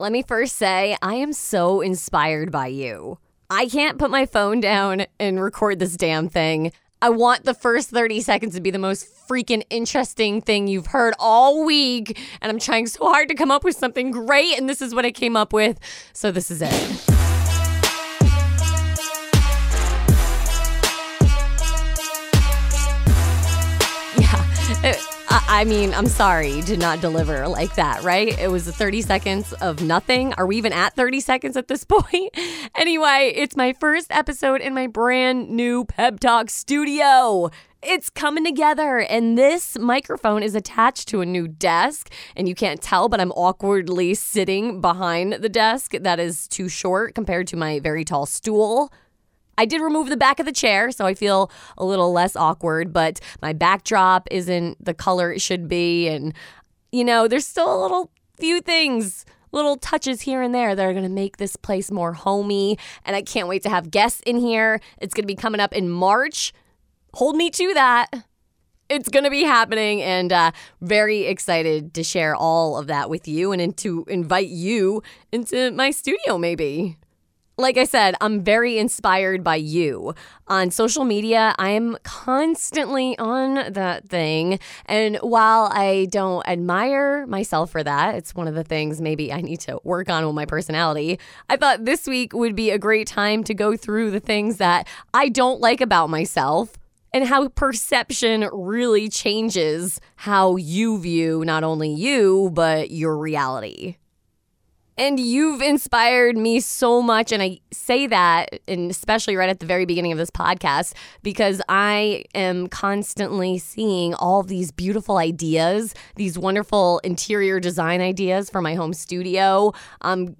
Let me first say, I am so inspired by you. I can't put my phone down and record this damn thing. I want the first 30 seconds to be the most freaking interesting thing you've heard all week. And I'm trying so hard to come up with something great, and this is what I came up with. So, this is it. I mean, I'm sorry, did not deliver like that, right? It was 30 seconds of nothing. Are we even at 30 seconds at this point? anyway, it's my first episode in my brand new Pep Talk studio. It's coming together, and this microphone is attached to a new desk. And you can't tell, but I'm awkwardly sitting behind the desk that is too short compared to my very tall stool. I did remove the back of the chair, so I feel a little less awkward, but my backdrop isn't the color it should be. And, you know, there's still a little few things, little touches here and there that are going to make this place more homey. And I can't wait to have guests in here. It's going to be coming up in March. Hold me to that. It's going to be happening, and uh, very excited to share all of that with you and to invite you into my studio, maybe like I said, I'm very inspired by you. On social media, I am constantly on that thing. And while I don't admire myself for that, it's one of the things maybe I need to work on with my personality. I thought this week would be a great time to go through the things that I don't like about myself and how perception really changes how you view not only you, but your reality. And you've inspired me so much. And I say that, and especially right at the very beginning of this podcast, because I am constantly seeing all these beautiful ideas, these wonderful interior design ideas for my home studio. Um,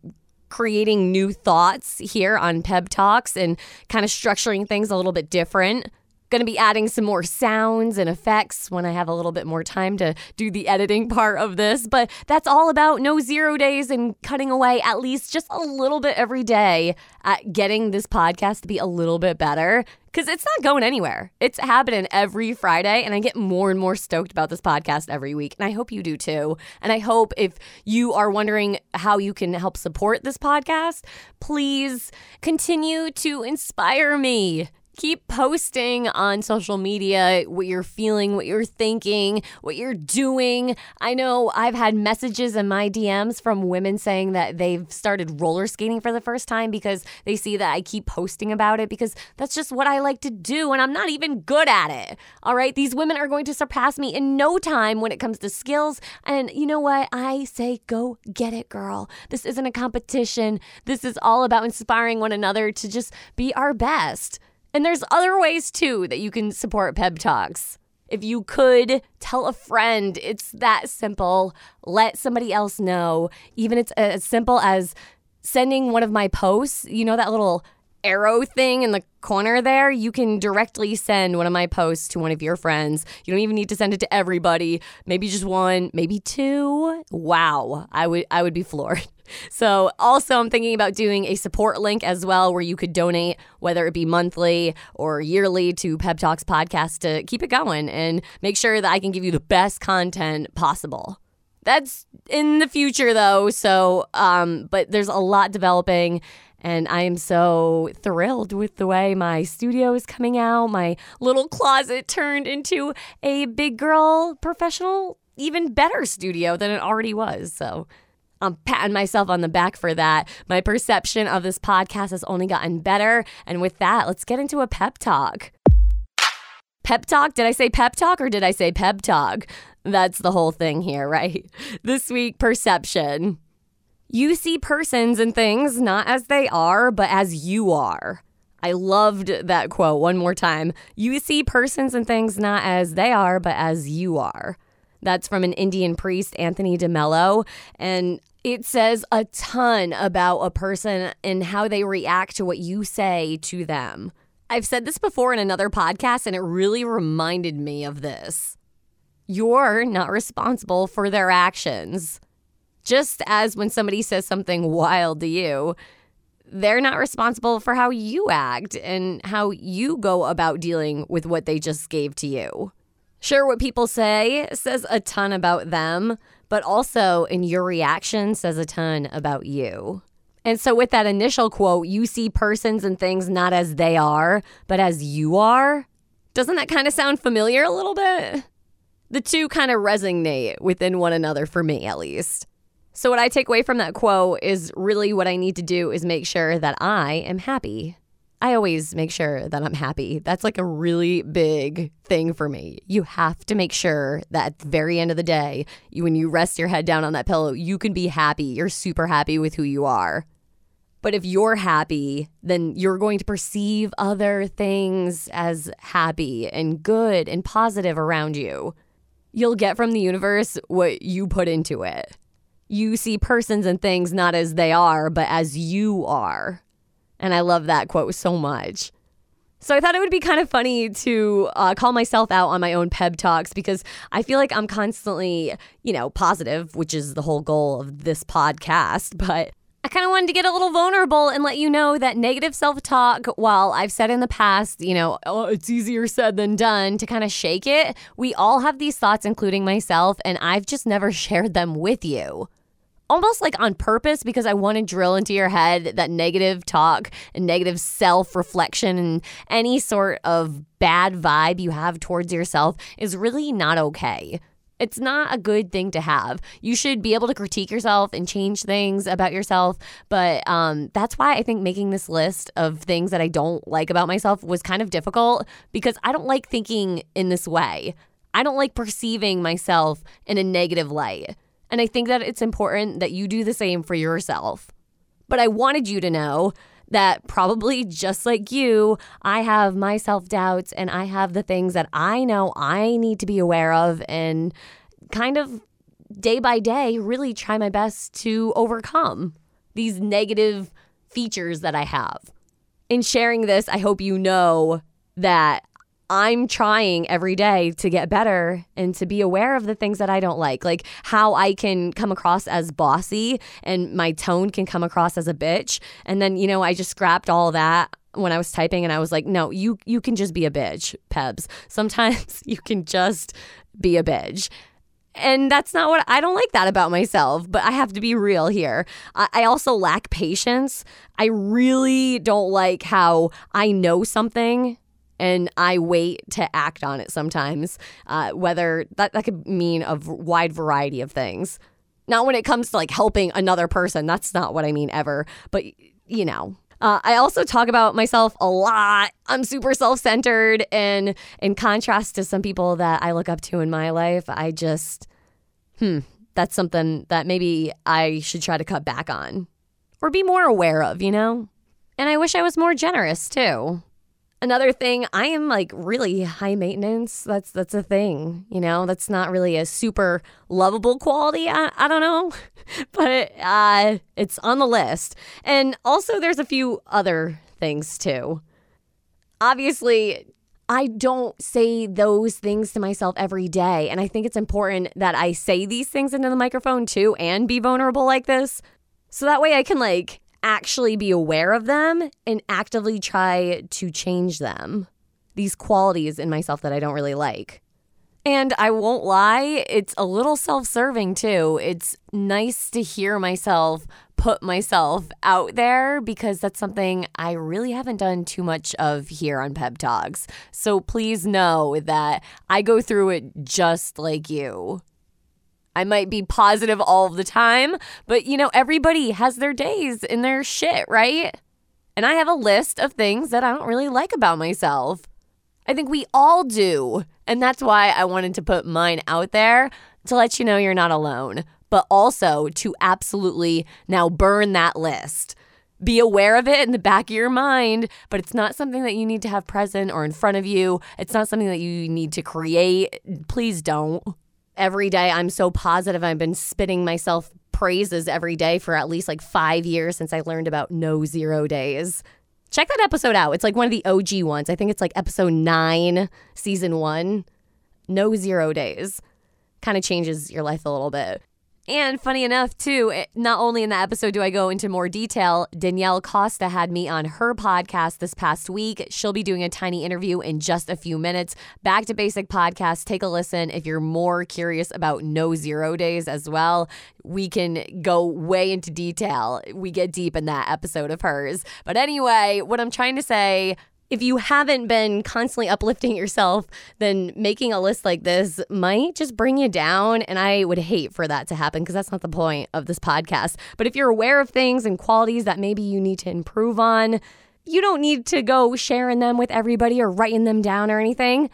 creating new thoughts here on Pep Talks and kind of structuring things a little bit different. Going to be adding some more sounds and effects when I have a little bit more time to do the editing part of this. But that's all about no zero days and cutting away at least just a little bit every day at getting this podcast to be a little bit better because it's not going anywhere. It's happening every Friday, and I get more and more stoked about this podcast every week. And I hope you do too. And I hope if you are wondering how you can help support this podcast, please continue to inspire me keep posting on social media what you're feeling, what you're thinking, what you're doing. I know I've had messages in my DMs from women saying that they've started roller skating for the first time because they see that I keep posting about it because that's just what I like to do and I'm not even good at it. All right, these women are going to surpass me in no time when it comes to skills. And you know what? I say go get it, girl. This isn't a competition. This is all about inspiring one another to just be our best. And there's other ways too that you can support Pep Talks. If you could tell a friend, it's that simple. Let somebody else know. Even it's as simple as sending one of my posts, you know, that little arrow thing in the corner there, you can directly send one of my posts to one of your friends. You don't even need to send it to everybody. Maybe just one, maybe two. Wow, I would I would be floored. So, also, I'm thinking about doing a support link as well where you could donate, whether it be monthly or yearly, to Pep Talks podcast to keep it going and make sure that I can give you the best content possible. That's in the future though, so um but there's a lot developing and I am so thrilled with the way my studio is coming out. My little closet turned into a big girl professional, even better studio than it already was. So I'm patting myself on the back for that. My perception of this podcast has only gotten better. And with that, let's get into a pep talk. Pep talk? Did I say pep talk or did I say pep talk? That's the whole thing here, right? This week, perception. You see persons and things not as they are, but as you are. I loved that quote one more time. You see persons and things not as they are, but as you are. That's from an Indian priest, Anthony DeMello. And it says a ton about a person and how they react to what you say to them. I've said this before in another podcast, and it really reminded me of this. You're not responsible for their actions. Just as when somebody says something wild to you, they're not responsible for how you act and how you go about dealing with what they just gave to you. Sure, what people say says a ton about them, but also in your reaction says a ton about you. And so, with that initial quote, you see persons and things not as they are, but as you are. Doesn't that kind of sound familiar a little bit? The two kind of resonate within one another for me, at least. So, what I take away from that quote is really what I need to do is make sure that I am happy. I always make sure that I'm happy. That's like a really big thing for me. You have to make sure that at the very end of the day, you, when you rest your head down on that pillow, you can be happy. You're super happy with who you are. But if you're happy, then you're going to perceive other things as happy and good and positive around you. You'll get from the universe what you put into it. You see persons and things not as they are, but as you are. And I love that quote so much. So I thought it would be kind of funny to uh, call myself out on my own pep talks because I feel like I'm constantly, you know, positive, which is the whole goal of this podcast. But I kind of wanted to get a little vulnerable and let you know that negative self talk, while I've said in the past, you know, oh, it's easier said than done to kind of shake it, we all have these thoughts, including myself, and I've just never shared them with you almost like on purpose because I want to drill into your head that negative talk and negative self reflection and any sort of bad vibe you have towards yourself is really not okay. It's not a good thing to have. You should be able to critique yourself and change things about yourself. But um, that's why I think making this list of things that I don't like about myself was kind of difficult because I don't like thinking in this way. I don't like perceiving myself in a negative light. And I think that it's important that you do the same for yourself. But I wanted you to know that probably just like you, I have my self doubts and I have the things that I know I need to be aware of and kind of day by day really try my best to overcome these negative features that I have. In sharing this, I hope you know that I'm trying every day to get better and to be aware of the things that I don't like, like how I can come across as bossy and my tone can come across as a bitch. And then, you know, I just scrapped all that when I was typing and I was like, no, you you can just be a bitch, Pebs. Sometimes you can just be a bitch. And that's not what I don't like that about myself, but I have to be real here. I, I, also lack patience. I really don't like how I know something and I wait to act on it sometimes. Uh, whether that that could mean a wide variety of things. Not when it comes to like helping another person. That's not what I mean ever. But you know, uh, I also talk about myself a lot. I'm super self-centered, and in contrast to some people that I look up to in my life, I just, hmm, that's something that maybe I should try to cut back on or be more aware of, you know. And I wish I was more generous too. Another thing, I am like really high maintenance. That's that's a thing, you know. That's not really a super lovable quality. I, I don't know, but uh, it's on the list. And also, there's a few other things too. Obviously, I don't say those things to myself every day, and I think it's important that I say these things into the microphone too, and be vulnerable like this, so that way I can like actually be aware of them and actively try to change them. These qualities in myself that I don't really like. And I won't lie, it's a little self serving too. It's nice to hear myself put myself out there because that's something I really haven't done too much of here on Pep Talks. So please know that I go through it just like you. I might be positive all the time, but you know, everybody has their days and their shit, right? And I have a list of things that I don't really like about myself. I think we all do. And that's why I wanted to put mine out there to let you know you're not alone, but also to absolutely now burn that list. Be aware of it in the back of your mind, but it's not something that you need to have present or in front of you. It's not something that you need to create. Please don't every day I'm so positive. I've been spitting myself praises every day for at least like five years since I learned about no zero days. Check that episode out. It's like one of the OG ones. I think it's like episode nine, season one. No zero days. Kind of changes your life a little bit. And funny enough, too, not only in that episode do I go into more detail, Danielle Costa had me on her podcast this past week. She'll be doing a tiny interview in just a few minutes. Back to Basic Podcast. Take a listen if you're more curious about no zero days as well. We can go way into detail. We get deep in that episode of hers. But anyway, what I'm trying to say if you haven't been constantly uplifting yourself, then making a list like this might just bring you down. And I would hate for that to happen because that's not the point of this podcast. But if you're aware of things and qualities that maybe you need to improve on, you don't need to go sharing them with everybody or writing them down or anything.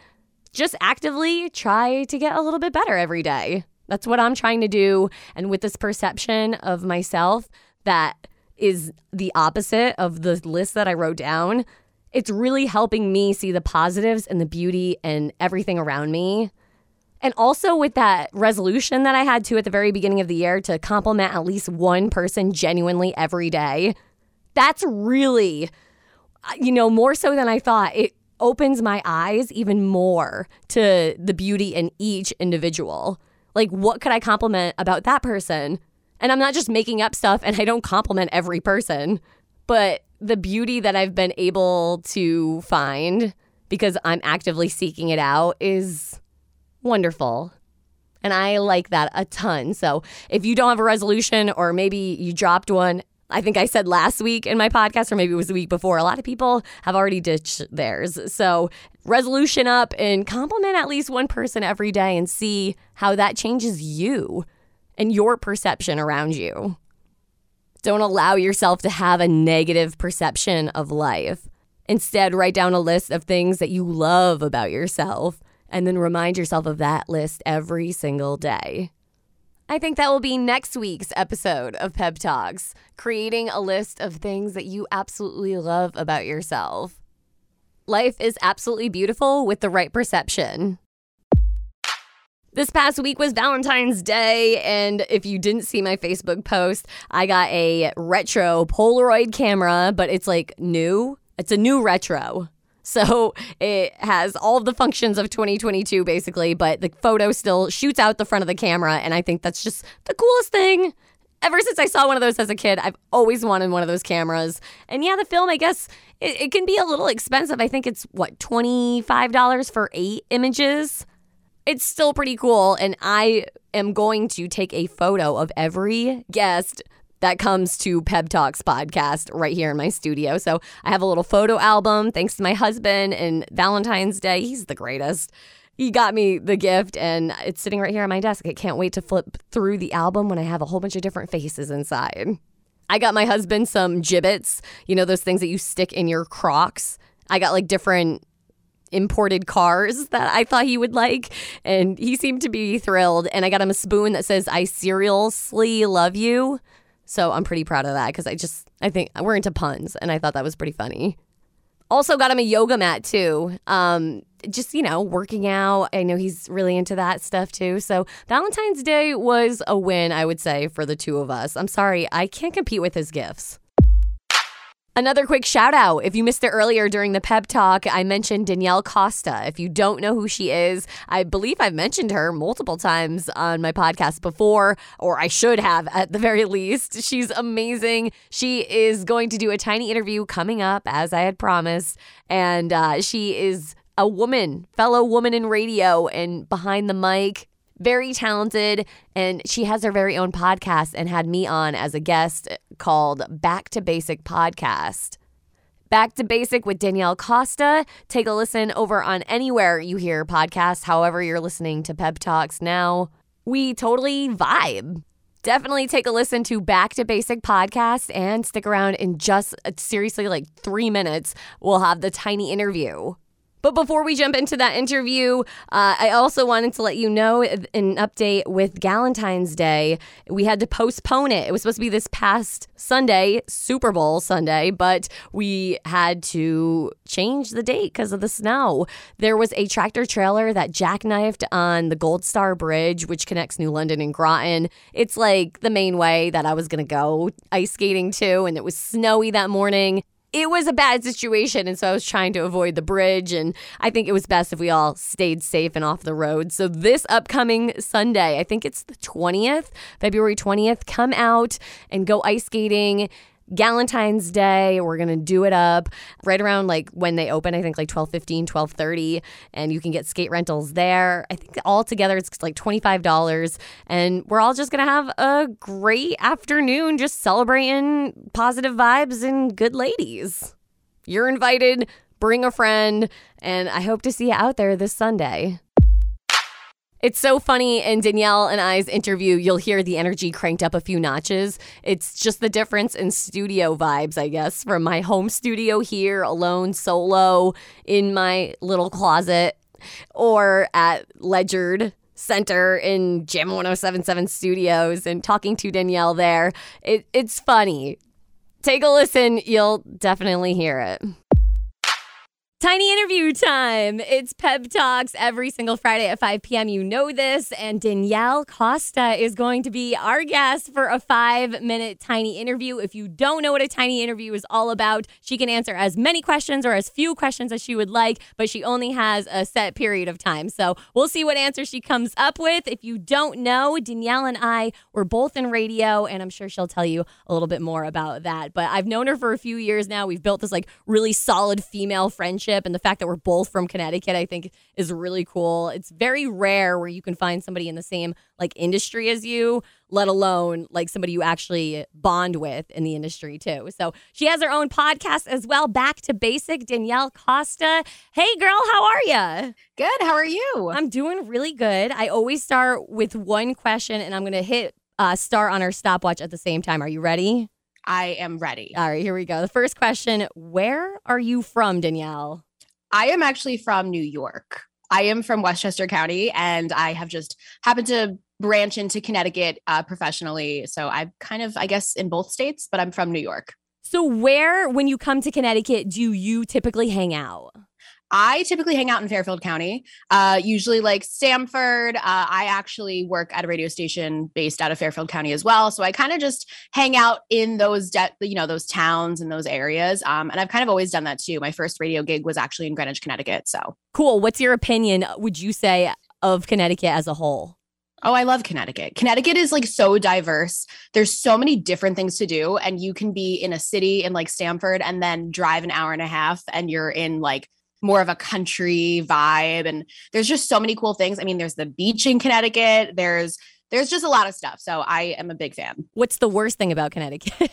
Just actively try to get a little bit better every day. That's what I'm trying to do. And with this perception of myself that is the opposite of the list that I wrote down it's really helping me see the positives and the beauty and everything around me. And also with that resolution that I had to at the very beginning of the year to compliment at least one person genuinely every day. That's really, you know, more so than I thought. It opens my eyes even more to the beauty in each individual. Like, what could I compliment about that person? And I'm not just making up stuff and I don't compliment every person, but the beauty that I've been able to find because I'm actively seeking it out is wonderful. And I like that a ton. So if you don't have a resolution or maybe you dropped one, I think I said last week in my podcast, or maybe it was the week before, a lot of people have already ditched theirs. So resolution up and compliment at least one person every day and see how that changes you and your perception around you. Don't allow yourself to have a negative perception of life. Instead, write down a list of things that you love about yourself and then remind yourself of that list every single day. I think that will be next week's episode of Pep Talks, creating a list of things that you absolutely love about yourself. Life is absolutely beautiful with the right perception. This past week was Valentine's Day, and if you didn't see my Facebook post, I got a retro Polaroid camera, but it's like new. It's a new retro. So it has all the functions of 2022 basically, but the photo still shoots out the front of the camera. And I think that's just the coolest thing. Ever since I saw one of those as a kid, I've always wanted one of those cameras. And yeah, the film, I guess, it, it can be a little expensive. I think it's what, $25 for eight images? It's still pretty cool. And I am going to take a photo of every guest that comes to Pep Talks podcast right here in my studio. So I have a little photo album thanks to my husband and Valentine's Day. He's the greatest. He got me the gift and it's sitting right here on my desk. I can't wait to flip through the album when I have a whole bunch of different faces inside. I got my husband some Jibbitz, you know, those things that you stick in your Crocs. I got like different imported cars that I thought he would like. And he seemed to be thrilled. And I got him a spoon that says, I seriously love you. So I'm pretty proud of that because I just, I think we're into puns. And I thought that was pretty funny. Also got him a yoga mat too. Um, just, you know, working out. I know he's really into that stuff too. So Valentine's Day was a win, I would say, for the two of us. I'm sorry, I can't compete with his gifts. Another quick shout out. If you missed it earlier during the pep talk, I mentioned Danielle Costa. If you don't know who she is, I believe I've mentioned her multiple times on my podcast before, or I should have at the very least. She's amazing. She is going to do a tiny interview coming up, as I had promised. And uh, she is a woman, fellow woman in radio and behind the mic very talented, and she has her very own podcast and had me on as a guest called Back to Basic Podcast. Back to Basic with Danielle Costa. Take a listen over on anywhere you hear podcasts, however, you're listening to Pep Talks now. We totally vibe. Definitely take a listen to Back to Basic podcast and stick around in just uh, seriously like three minutes. We'll have the tiny interview. But before we jump into that interview, uh, I also wanted to let you know an update with Galentine's Day. We had to postpone it. It was supposed to be this past Sunday, Super Bowl Sunday, but we had to change the date because of the snow. There was a tractor trailer that jackknifed on the Gold Star Bridge, which connects New London and Groton. It's like the main way that I was going to go ice skating to, and it was snowy that morning it was a bad situation. And so I was trying to avoid the bridge. And I think it was best if we all stayed safe and off the road. So this upcoming Sunday, I think it's the 20th, February 20th, come out and go ice skating. Galentine's Day, we're going to do it up right around like when they open, I think like 12 15, 12 30, and you can get skate rentals there. I think all together it's like $25. And we're all just going to have a great afternoon just celebrating positive vibes and good ladies. You're invited, bring a friend, and I hope to see you out there this Sunday. It's so funny in Danielle and I's interview, you'll hear the energy cranked up a few notches. It's just the difference in studio vibes, I guess, from my home studio here, alone, solo, in my little closet, or at Ledyard Center in Jam 1077 Studios and talking to Danielle there. It, it's funny. Take a listen, you'll definitely hear it. Tiny interview time. It's Pep Talks every single Friday at 5 p.m. You know this. And Danielle Costa is going to be our guest for a five minute tiny interview. If you don't know what a tiny interview is all about, she can answer as many questions or as few questions as she would like, but she only has a set period of time. So we'll see what answer she comes up with. If you don't know, Danielle and I were both in radio, and I'm sure she'll tell you a little bit more about that. But I've known her for a few years now. We've built this like really solid female friendship friendship and the fact that we're both from Connecticut, I think is really cool. It's very rare where you can find somebody in the same like industry as you, let alone like somebody you actually bond with in the industry too. So she has her own podcast as well, Back to Basic, Danielle Costa. Hey girl, how are you? Good. How are you? I'm doing really good. I always start with one question and I'm going to hit uh, start on our stopwatch at the same time. Are you ready? I am ready. All right, here we go. The first question Where are you from, Danielle? I am actually from New York. I am from Westchester County and I have just happened to branch into Connecticut uh, professionally. So I'm kind of, I guess, in both states, but I'm from New York. So, where, when you come to Connecticut, do you typically hang out? I typically hang out in Fairfield County, uh, usually like Stamford. Uh, I actually work at a radio station based out of Fairfield County as well, so I kind of just hang out in those, de- you know, those towns and those areas. Um, and I've kind of always done that too. My first radio gig was actually in Greenwich, Connecticut. So cool. What's your opinion? Would you say of Connecticut as a whole? Oh, I love Connecticut. Connecticut is like so diverse. There's so many different things to do. And you can be in a city in like Stamford and then drive an hour and a half and you're in like more of a country vibe and there's just so many cool things. I mean, there's the beach in Connecticut. There's there's just a lot of stuff. So I am a big fan. What's the worst thing about Connecticut?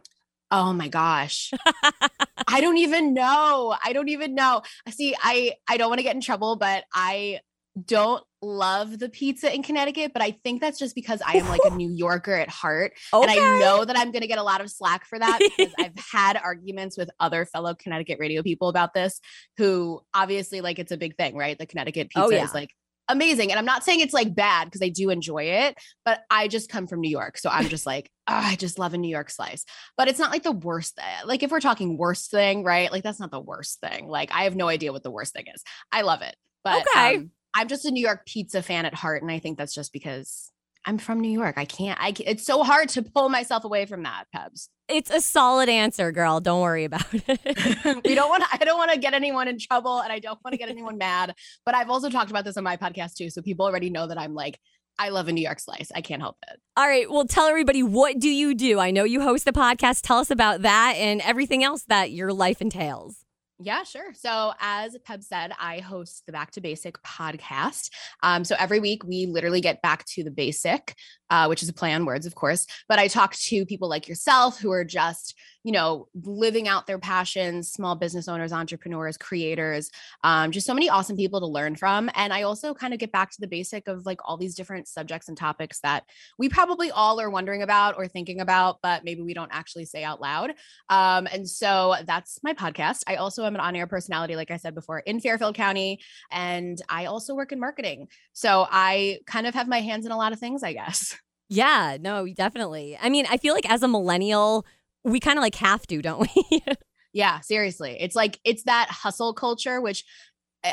oh my gosh. I don't even know. I don't even know. See, I I don't want to get in trouble, but I don't love the pizza in Connecticut, but I think that's just because I am like a New Yorker at heart. Okay. And I know that I'm going to get a lot of slack for that because I've had arguments with other fellow Connecticut radio people about this who obviously like it's a big thing, right? The Connecticut oh, pizza oh, yeah. is like amazing. And I'm not saying it's like bad because I do enjoy it, but I just come from New York. So I'm just like, oh, I just love a New York slice. But it's not like the worst thing. Like if we're talking worst thing, right? Like that's not the worst thing. Like I have no idea what the worst thing is. I love it. But okay. Um, I'm just a New York pizza fan at heart, and I think that's just because I'm from New York. I can't. I. It's so hard to pull myself away from that, Pebs. It's a solid answer, girl. Don't worry about it. we don't want. I don't want to get anyone in trouble, and I don't want to get anyone mad. But I've also talked about this on my podcast too, so people already know that I'm like. I love a New York slice. I can't help it. All right. Well, tell everybody what do you do? I know you host a podcast. Tell us about that and everything else that your life entails. Yeah, sure. So, as Peb said, I host the Back to Basic podcast. Um, so, every week we literally get back to the basic, uh, which is a play on words, of course. But I talk to people like yourself who are just you know, living out their passions, small business owners, entrepreneurs, creators, um, just so many awesome people to learn from. And I also kind of get back to the basic of like all these different subjects and topics that we probably all are wondering about or thinking about, but maybe we don't actually say out loud. Um, and so that's my podcast. I also am an on air personality, like I said before, in Fairfield County. And I also work in marketing. So I kind of have my hands in a lot of things, I guess. Yeah, no, definitely. I mean, I feel like as a millennial, we kind of like have to, don't we? yeah, seriously. It's like it's that hustle culture which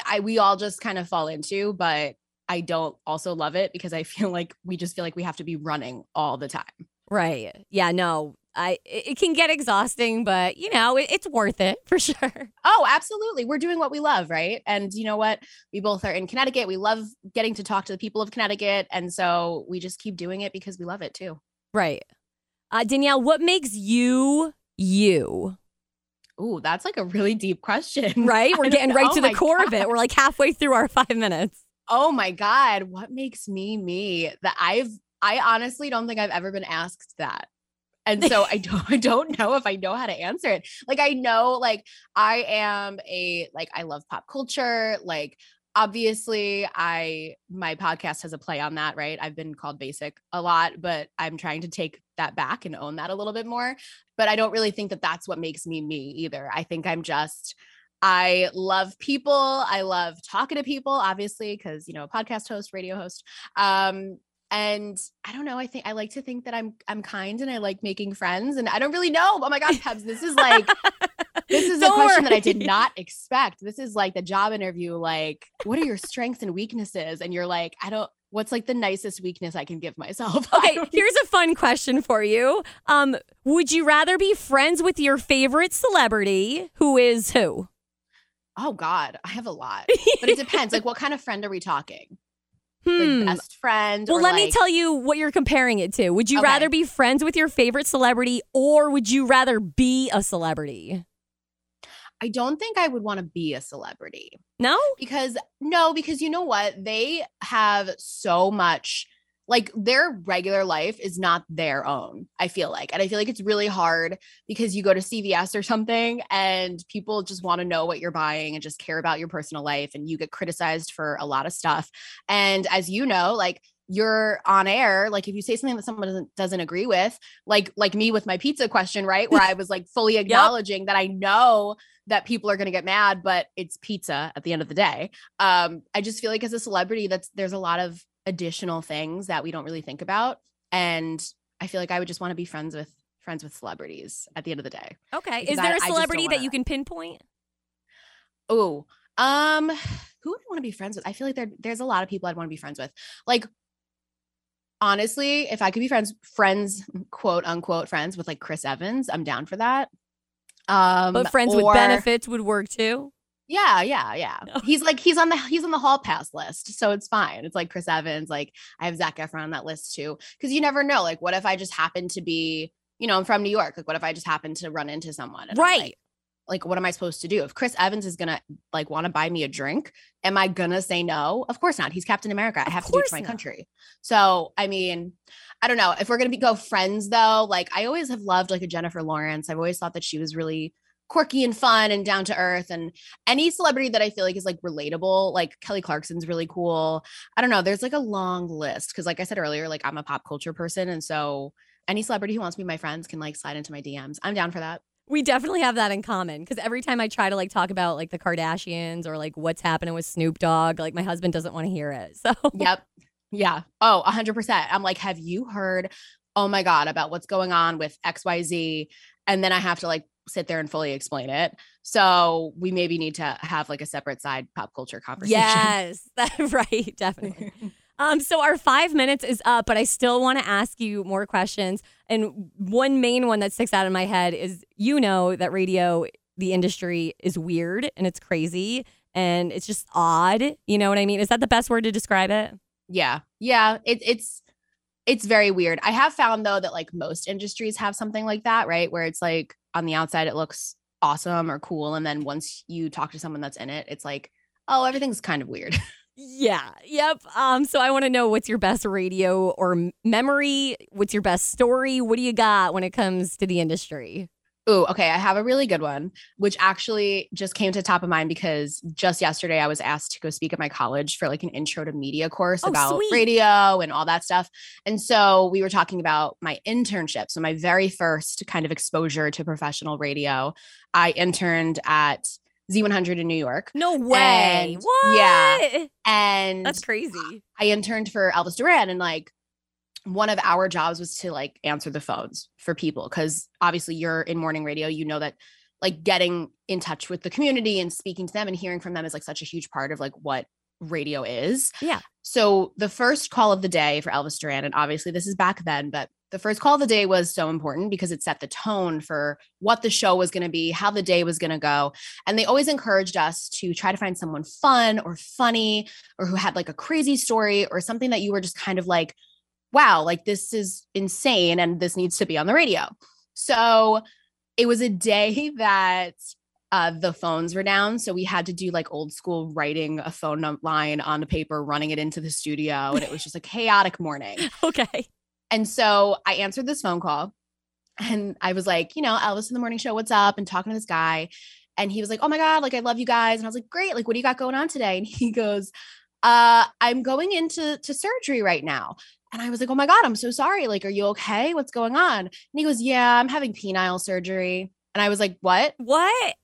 I we all just kind of fall into, but I don't also love it because I feel like we just feel like we have to be running all the time. Right. Yeah, no. I it can get exhausting, but you know, it, it's worth it for sure. Oh, absolutely. We're doing what we love, right? And you know what? We both are in Connecticut. We love getting to talk to the people of Connecticut, and so we just keep doing it because we love it too. Right. Uh, Danielle, what makes you you? Ooh, that's like a really deep question. Right? We're getting right oh to the core God. of it. We're like halfway through our five minutes. Oh my God. What makes me me? That I've I honestly don't think I've ever been asked that. And so I don't I don't know if I know how to answer it. Like I know like I am a like I love pop culture, like obviously I my podcast has a play on that, right? I've been called basic a lot, but I'm trying to take that back and own that a little bit more. But I don't really think that that's what makes me me either. I think I'm just I love people. I love talking to people, obviously, because you know, podcast host, radio host. Um, and I don't know. I think I like to think that I'm I'm kind and I like making friends. And I don't really know. Oh my God, Pebs, this is like this is a question worry. that I did not expect. This is like the job interview. Like, what are your strengths and weaknesses? And you're like, I don't. What's like the nicest weakness I can give myself? Okay, here's a fun question for you. Um, would you rather be friends with your favorite celebrity, who is who? Oh God, I have a lot, but it depends. like, what kind of friend are we talking? Hmm. Like best friend. Well, let like... me tell you what you're comparing it to. Would you okay. rather be friends with your favorite celebrity, or would you rather be a celebrity? I don't think I would want to be a celebrity. No? Because no, because you know what? They have so much like their regular life is not their own i feel like and i feel like it's really hard because you go to cvs or something and people just want to know what you're buying and just care about your personal life and you get criticized for a lot of stuff and as you know like you're on air like if you say something that someone doesn't doesn't agree with like like me with my pizza question right where i was like fully acknowledging yep. that i know that people are going to get mad but it's pizza at the end of the day um i just feel like as a celebrity that's there's a lot of additional things that we don't really think about and i feel like i would just want to be friends with friends with celebrities at the end of the day. Okay is there I, a celebrity that you can pinpoint? Oh um who would i want to be friends with? I feel like there, there's a lot of people i'd want to be friends with. Like honestly if i could be friends friends quote unquote friends with like chris evans i'm down for that. Um but friends or, with benefits would work too yeah, yeah, yeah. He's like he's on the he's on the hall pass list, so it's fine. It's like Chris Evans, like I have Zac Efron on that list too, because you never know. Like, what if I just happen to be, you know, I'm from New York. Like, what if I just happen to run into someone? right. Like, like, what am I supposed to do? If Chris Evans is gonna like want to buy me a drink, am I gonna say no? Of course not. He's Captain America. I have to do it for my not. country. So, I mean, I don't know if we're gonna be go friends though. Like, I always have loved like a Jennifer Lawrence. I've always thought that she was really quirky and fun and down to earth and any celebrity that I feel like is like relatable, like Kelly Clarkson's really cool. I don't know, there's like a long list cuz like I said earlier, like I'm a pop culture person and so any celebrity who wants to be my friends can like slide into my DMs. I'm down for that. We definitely have that in common because every time I try to like talk about like the Kardashians or like what's happening with Snoop Dogg, like my husband doesn't want to hear it. So, yep. Yeah. Oh, 100%. I'm like, have you heard, oh my God, about what's going on with XYZ? And then I have to like sit there and fully explain it. So we maybe need to have like a separate side pop culture conversation. Yes, right, definitely. um, so our five minutes is up, but I still want to ask you more questions. And one main one that sticks out in my head is you know that radio, the industry is weird and it's crazy and it's just odd. You know what I mean? Is that the best word to describe it? Yeah. Yeah. It, it's it's very weird. I have found though that like most industries have something like that, right? Where it's like on the outside it looks awesome or cool and then once you talk to someone that's in it it's like oh everything's kind of weird. Yeah yep um so i want to know what's your best radio or memory what's your best story? What do you got when it comes to the industry Oh, okay. I have a really good one, which actually just came to top of mind because just yesterday I was asked to go speak at my college for like an intro to media course oh, about sweet. radio and all that stuff. And so we were talking about my internship. So my very first kind of exposure to professional radio, I interned at Z100 in New York. No way. And, what? Yeah. And that's crazy. I interned for Elvis Duran and like one of our jobs was to like answer the phones for people because obviously you're in morning radio you know that like getting in touch with the community and speaking to them and hearing from them is like such a huge part of like what radio is yeah so the first call of the day for elvis duran and obviously this is back then but the first call of the day was so important because it set the tone for what the show was going to be, how the day was going to go. And they always encouraged us to try to find someone fun or funny or who had like a crazy story or something that you were just kind of like, wow, like this is insane and this needs to be on the radio. So it was a day that uh, the phones were down. So we had to do like old school writing a phone line on the paper, running it into the studio. And it was just a chaotic morning. Okay. And so I answered this phone call and I was like, you know, Elvis in the morning show, what's up? And talking to this guy. And he was like, oh my God, like I love you guys. And I was like, great. Like, what do you got going on today? And he goes, uh, I'm going into to surgery right now. And I was like, oh my God, I'm so sorry. Like, are you okay? What's going on? And he goes, yeah, I'm having penile surgery. And I was like, what? What?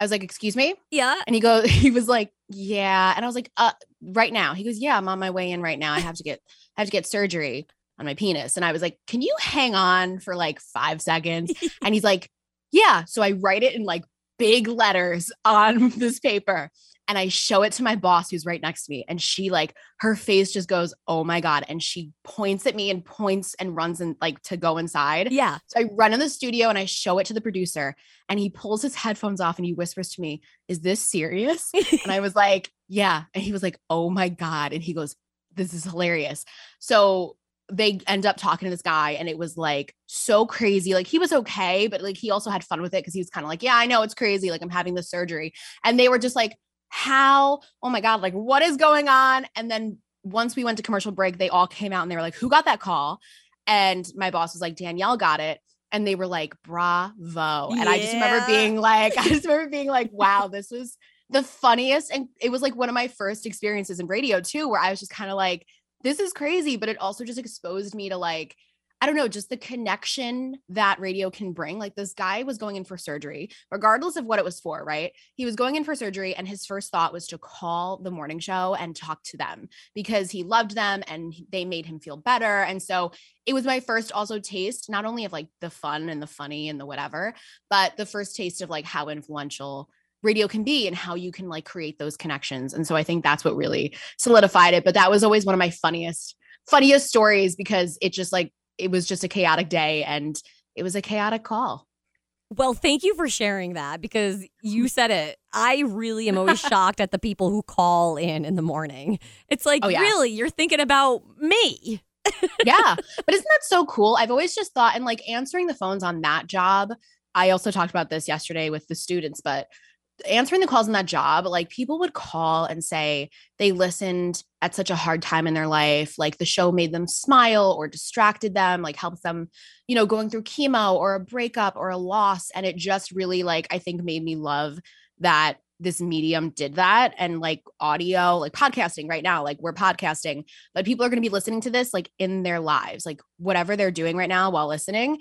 I was like, excuse me? Yeah. And he goes, he was like, yeah. And I was like, uh, right now. He goes, yeah, I'm on my way in right now. I have to get, I have to get surgery on my penis. And I was like, can you hang on for like five seconds? and he's like, yeah. So I write it in like big letters on this paper and I show it to my boss who's right next to me and she like her face just goes oh my god and she points at me and points and runs and like to go inside. Yeah. So I run in the studio and I show it to the producer and he pulls his headphones off and he whispers to me, "Is this serious?" and I was like, "Yeah." And he was like, "Oh my god." And he goes, "This is hilarious." So they end up talking to this guy and it was like so crazy like he was okay but like he also had fun with it because he was kind of like yeah i know it's crazy like i'm having this surgery and they were just like how, oh my God, like what is going on? And then once we went to commercial break, they all came out and they were like, who got that call? And my boss was like, Danielle got it. And they were like, bravo. And yeah. I just remember being like, I just remember being like, wow, this was the funniest. And it was like one of my first experiences in radio too, where I was just kind of like, this is crazy. But it also just exposed me to like, I don't know, just the connection that radio can bring. Like this guy was going in for surgery, regardless of what it was for, right? He was going in for surgery, and his first thought was to call the morning show and talk to them because he loved them and they made him feel better. And so it was my first also taste, not only of like the fun and the funny and the whatever, but the first taste of like how influential radio can be and how you can like create those connections. And so I think that's what really solidified it. But that was always one of my funniest funniest stories because it just like it was just a chaotic day and it was a chaotic call. Well, thank you for sharing that because you said it. I really am always shocked at the people who call in in the morning. It's like, oh, yeah. really, you're thinking about me. yeah. But isn't that so cool? I've always just thought, and like answering the phones on that job, I also talked about this yesterday with the students, but answering the calls in that job, like people would call and say they listened at such a hard time in their life, like the show made them smile or distracted them, like helped them, you know, going through chemo or a breakup or a loss. And it just really, like, I think made me love that this medium did that and like audio like podcasting right now like we're podcasting but people are going to be listening to this like in their lives like whatever they're doing right now while listening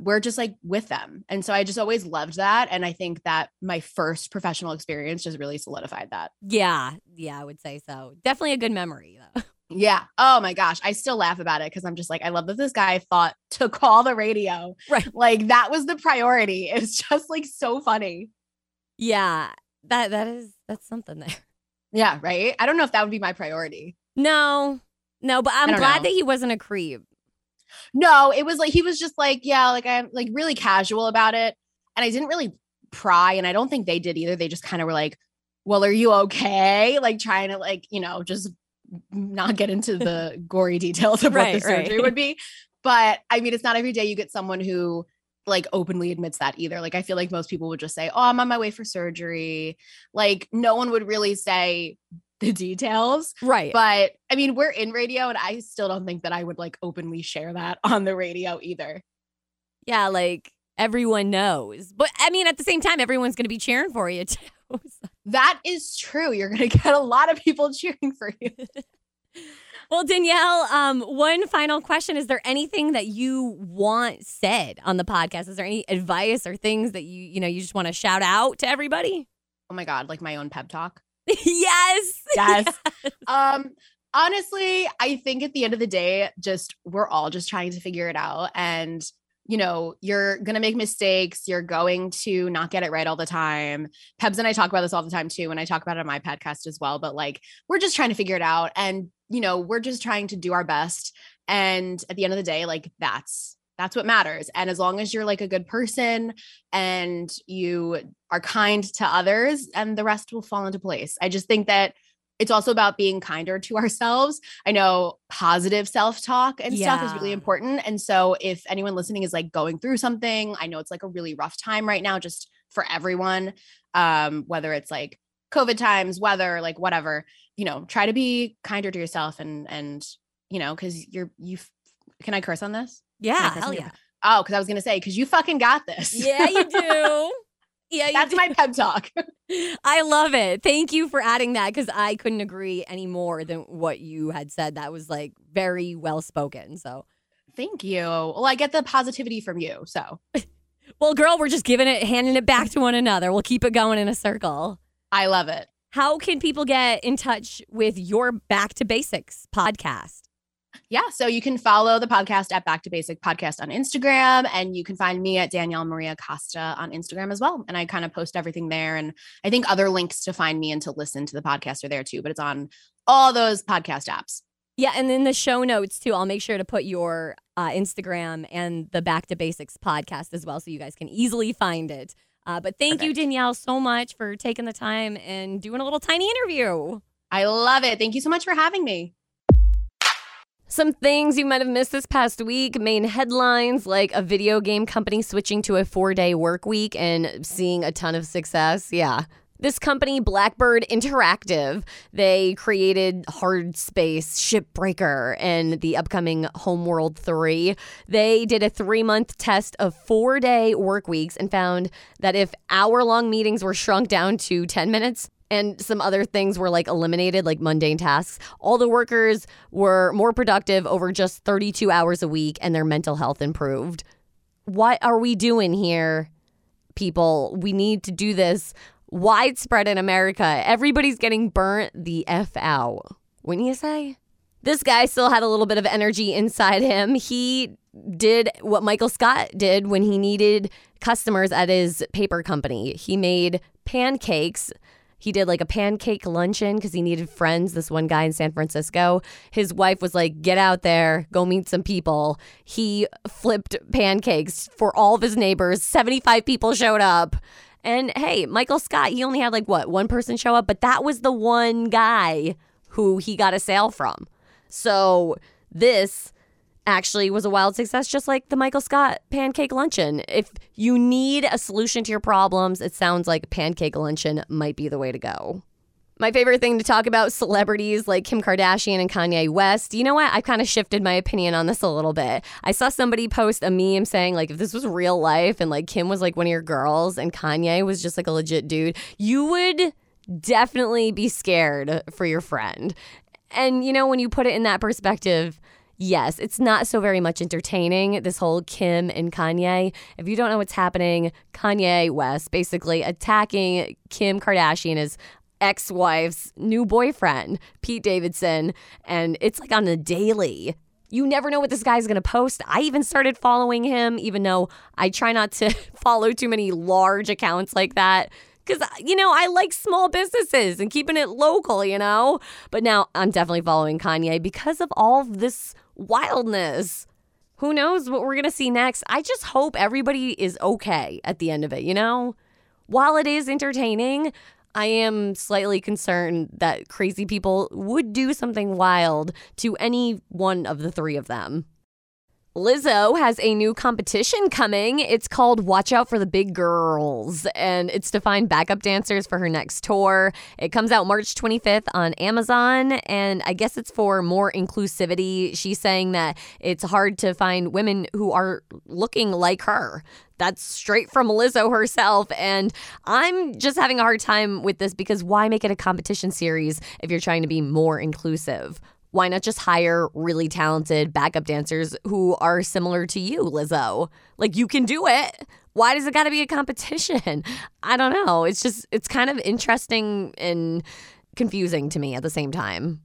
we're just like with them and so i just always loved that and i think that my first professional experience just really solidified that yeah yeah i would say so definitely a good memory though Yeah. Oh my gosh. I still laugh about it because I'm just like, I love that this guy thought to call the radio. Right. Like that was the priority. It's just like so funny. Yeah that that is that's something there. Yeah, right. I don't know if that would be my priority. No, no, but I'm glad know. that he wasn't a creep. No, it was like he was just like, yeah, like I'm like really casual about it. And I didn't really pry, and I don't think they did either. They just kind of were like, Well, are you okay? Like trying to like, you know, just not get into the gory details of right, what the surgery right. would be. But I mean, it's not every day you get someone who like openly admits that either. Like I feel like most people would just say, "Oh, I'm on my way for surgery." Like no one would really say the details. Right. But I mean, we're in radio and I still don't think that I would like openly share that on the radio either. Yeah, like everyone knows. But I mean, at the same time, everyone's going to be cheering for you too. that is true. You're going to get a lot of people cheering for you. Well, Danielle, um, one final question. Is there anything that you want said on the podcast? Is there any advice or things that you, you know, you just want to shout out to everybody? Oh my God, like my own pep talk. yes. yes. Yes. Um, honestly, I think at the end of the day, just we're all just trying to figure it out. And you know, you're going to make mistakes. You're going to not get it right all the time. Pebs and I talk about this all the time too. And I talk about it on my podcast as well, but like, we're just trying to figure it out. And you know, we're just trying to do our best. And at the end of the day, like that's that's what matters. And as long as you're like a good person and you are kind to others, and the rest will fall into place. I just think that it's also about being kinder to ourselves. I know positive self talk and yeah. stuff is really important. And so, if anyone listening is like going through something, I know it's like a really rough time right now, just for everyone, um, whether it's like COVID times, weather, like whatever, you know, try to be kinder to yourself and, and, you know, cause you're, you, can I curse on this? Yeah. Hell yeah. Oh, cause I was to say, cause you fucking got this. Yeah, you do. Yeah, that's do. my pep talk. I love it. Thank you for adding that because I couldn't agree any more than what you had said. That was like very well spoken. So thank you. Well, I get the positivity from you. So, well, girl, we're just giving it, handing it back to one another. We'll keep it going in a circle. I love it. How can people get in touch with your Back to Basics podcast? yeah, so you can follow the podcast at Back to Basic Podcast on Instagram, and you can find me at Danielle Maria Costa on Instagram as well. And I kind of post everything there. And I think other links to find me and to listen to the podcast are there too, but it's on all those podcast apps. Yeah, and in the show notes too, I'll make sure to put your uh, Instagram and the Back to Basics podcast as well, so you guys can easily find it. Uh, but thank Perfect. you, Danielle, so much for taking the time and doing a little tiny interview. I love it. Thank you so much for having me. Some things you might have missed this past week main headlines like a video game company switching to a four day work week and seeing a ton of success. Yeah. This company, Blackbird Interactive, they created Hardspace, Shipbreaker, and the upcoming Homeworld 3. They did a three month test of four day work weeks and found that if hour long meetings were shrunk down to 10 minutes, and some other things were like eliminated, like mundane tasks. All the workers were more productive over just 32 hours a week and their mental health improved. What are we doing here, people? We need to do this widespread in America. Everybody's getting burnt the F out, wouldn't you say? This guy still had a little bit of energy inside him. He did what Michael Scott did when he needed customers at his paper company. He made pancakes he did like a pancake luncheon because he needed friends. This one guy in San Francisco. His wife was like, get out there, go meet some people. He flipped pancakes for all of his neighbors. 75 people showed up. And hey, Michael Scott, he only had like what, one person show up, but that was the one guy who he got a sale from. So this actually was a wild success, just like the Michael Scott pancake luncheon. If you need a solution to your problems, it sounds like pancake luncheon might be the way to go. My favorite thing to talk about celebrities like Kim Kardashian and Kanye West. You know what? I've kind of shifted my opinion on this a little bit. I saw somebody post a meme saying, like, if this was real life and like Kim was like one of your girls and Kanye was just like a legit dude, you would definitely be scared for your friend. And, you know, when you put it in that perspective, yes, it's not so very much entertaining, this whole Kim and Kanye. If you don't know what's happening, Kanye West basically attacking Kim Kardashian as ex wife's new boyfriend, Pete Davidson. And it's like on the daily. You never know what this guy's going to post. I even started following him, even though I try not to follow too many large accounts like that because uh, you know I like small businesses and keeping it local, you know. But now I'm definitely following Kanye because of all of this wildness. Who knows what we're going to see next? I just hope everybody is okay at the end of it, you know? While it is entertaining, I am slightly concerned that crazy people would do something wild to any one of the three of them. Lizzo has a new competition coming. It's called Watch Out for the Big Girls, and it's to find backup dancers for her next tour. It comes out March 25th on Amazon, and I guess it's for more inclusivity. She's saying that it's hard to find women who are looking like her. That's straight from Lizzo herself. And I'm just having a hard time with this because why make it a competition series if you're trying to be more inclusive? why not just hire really talented backup dancers who are similar to you, Lizzo? Like you can do it. Why does it got to be a competition? I don't know. It's just it's kind of interesting and confusing to me at the same time.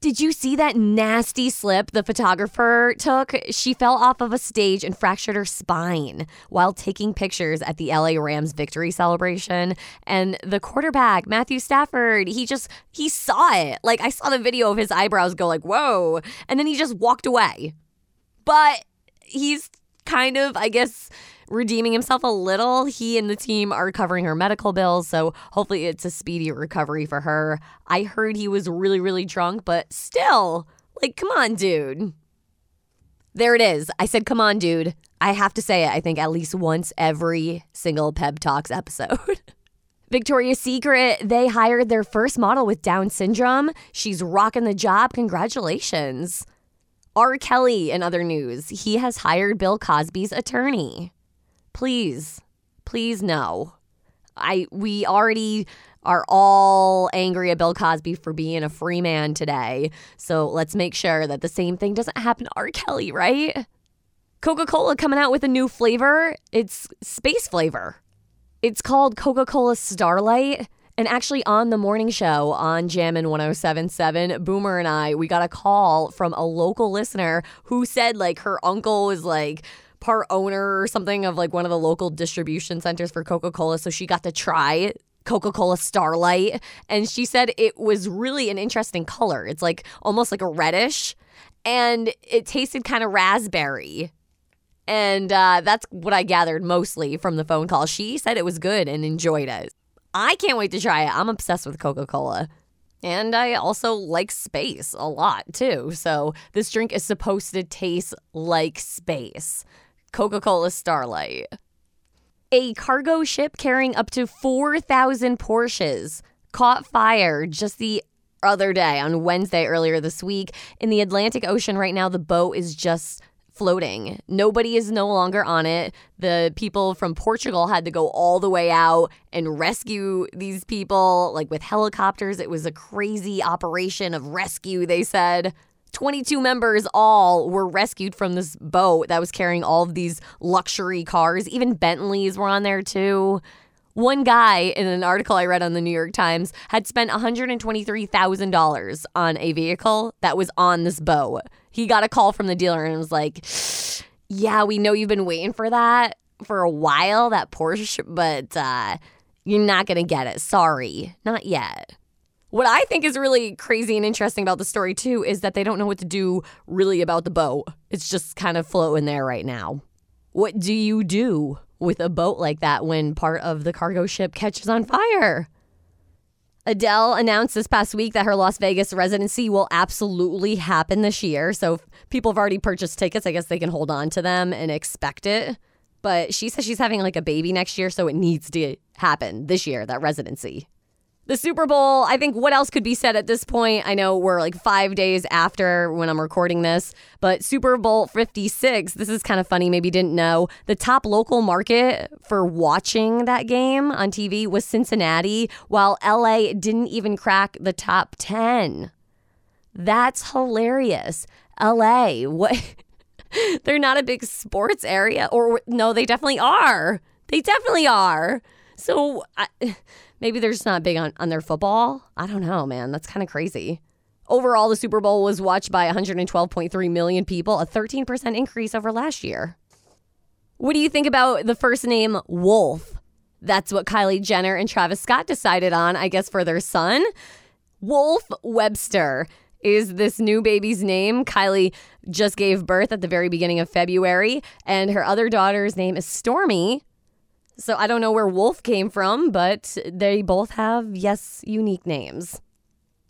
Did you see that nasty slip the photographer took? She fell off of a stage and fractured her spine while taking pictures at the LA Rams victory celebration. And the quarterback, Matthew Stafford, he just he saw it. Like I saw the video of his eyebrows go like, "Whoa." And then he just walked away. But he's kind of, I guess, redeeming himself a little. He and the team are covering her medical bills, so hopefully it's a speedy recovery for her. I heard he was really, really drunk, but still, like, come on, dude. There it is. I said, come on, dude. I have to say it, I think, at least once every single Pep Talks episode. Victoria's Secret, they hired their first model with Down syndrome. She's rocking the job. Congratulations. R. Kelly, in other news, he has hired Bill Cosby's attorney. Please, please no. I we already are all angry at Bill Cosby for being a free man today. So let's make sure that the same thing doesn't happen to R. Kelly, right? Coca Cola coming out with a new flavor. It's space flavor. It's called Coca Cola Starlight. And actually, on the morning show on Jammin' 1077, Boomer and I, we got a call from a local listener who said, like, her uncle was like, part owner or something of like one of the local distribution centers for Coca Cola. So she got to try Coca Cola Starlight. And she said it was really an interesting color. It's like almost like a reddish and it tasted kind of raspberry. And uh, that's what I gathered mostly from the phone call. She said it was good and enjoyed it. I can't wait to try it. I'm obsessed with Coca Cola. And I also like space a lot too. So this drink is supposed to taste like space. Coca Cola Starlight. A cargo ship carrying up to 4,000 Porsches caught fire just the other day on Wednesday earlier this week in the Atlantic Ocean. Right now, the boat is just floating. Nobody is no longer on it. The people from Portugal had to go all the way out and rescue these people, like with helicopters. It was a crazy operation of rescue, they said. 22 members all were rescued from this boat that was carrying all of these luxury cars. Even Bentleys were on there too. One guy in an article I read on the New York Times had spent $123,000 on a vehicle that was on this boat. He got a call from the dealer and was like, Yeah, we know you've been waiting for that for a while, that Porsche, but uh, you're not going to get it. Sorry, not yet. What I think is really crazy and interesting about the story, too, is that they don't know what to do really about the boat. It's just kind of floating there right now. What do you do with a boat like that when part of the cargo ship catches on fire? Adele announced this past week that her Las Vegas residency will absolutely happen this year. So if people have already purchased tickets, I guess they can hold on to them and expect it. But she says she's having like a baby next year, so it needs to happen this year, that residency the Super Bowl, I think what else could be said at this point? I know we're like five days after when I'm recording this, but Super Bowl 56, this is kind of funny, maybe didn't know. The top local market for watching that game on TV was Cincinnati, while LA didn't even crack the top 10. That's hilarious. LA, what? They're not a big sports area, or no, they definitely are. They definitely are. So, I, Maybe they're just not big on, on their football. I don't know, man. That's kind of crazy. Overall, the Super Bowl was watched by 112.3 million people, a 13% increase over last year. What do you think about the first name Wolf? That's what Kylie Jenner and Travis Scott decided on, I guess, for their son. Wolf Webster is this new baby's name. Kylie just gave birth at the very beginning of February, and her other daughter's name is Stormi. So I don't know where Wolf came from, but they both have, yes, unique names.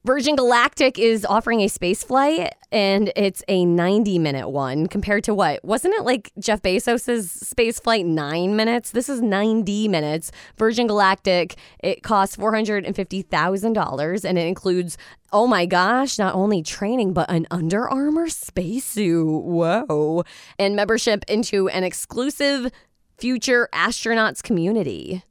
Virgin Galactic is offering a space flight and it's a 90 minute one compared to what? Wasn't it like Jeff Bezos's space flight 9 minutes? This is 90 minutes. Virgin Galactic, it costs $450,000 and it includes Oh my gosh, not only training, but an Under Armour spacesuit. Whoa. And membership into an exclusive future astronauts community.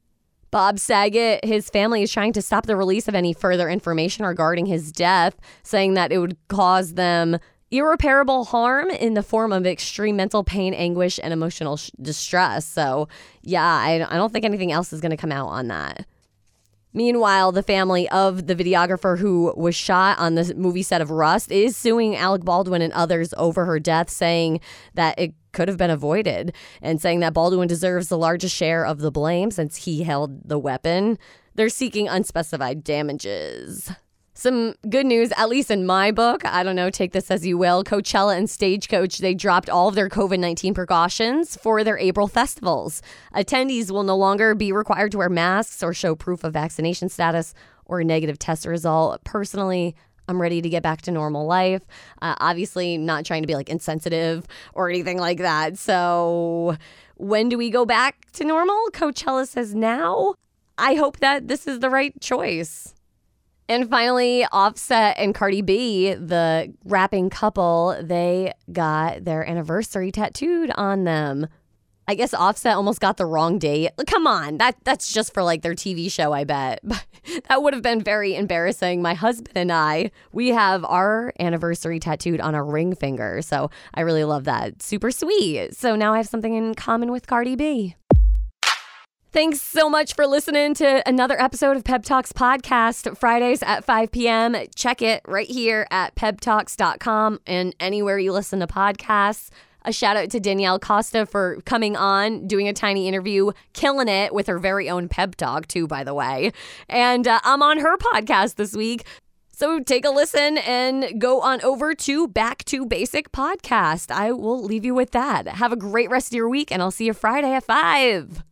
Bob Saget, his family is trying to stop the release of any further information regarding his death, saying that it would cause them irreparable harm in the form of extreme mental pain, anguish, and emotional sh- distress. So, yeah, I, I don't think anything else is going to come out on that. Meanwhile, the family of the videographer who was shot on the movie set of Rust is suing Alec Baldwin and others over her death, saying that it could have been avoided and saying that Baldwin deserves the largest share of the blame since he held the weapon. They're seeking unspecified damages. Some good news, at least in my book. I don't know, take this as you will. Coachella and Stagecoach, they dropped all of their COVID 19 precautions for their April festivals. Attendees will no longer be required to wear masks or show proof of vaccination status or a negative test result. Personally, I'm ready to get back to normal life. Uh, obviously, not trying to be like insensitive or anything like that. So, when do we go back to normal? Coachella says now. I hope that this is the right choice. And finally, Offset and Cardi B, the rapping couple, they got their anniversary tattooed on them. I guess Offset almost got the wrong date. Come on, that that's just for like their TV show, I bet. But that would have been very embarrassing. My husband and I, we have our anniversary tattooed on our ring finger. So I really love that. Super sweet. So now I have something in common with Cardi B. Thanks so much for listening to another episode of Pep Talks Podcast, Fridays at 5 p.m. Check it right here at peptalks.com and anywhere you listen to podcasts. A shout out to Danielle Costa for coming on, doing a tiny interview, killing it with her very own pep talk, too, by the way. And uh, I'm on her podcast this week. So take a listen and go on over to Back to Basic Podcast. I will leave you with that. Have a great rest of your week, and I'll see you Friday at 5.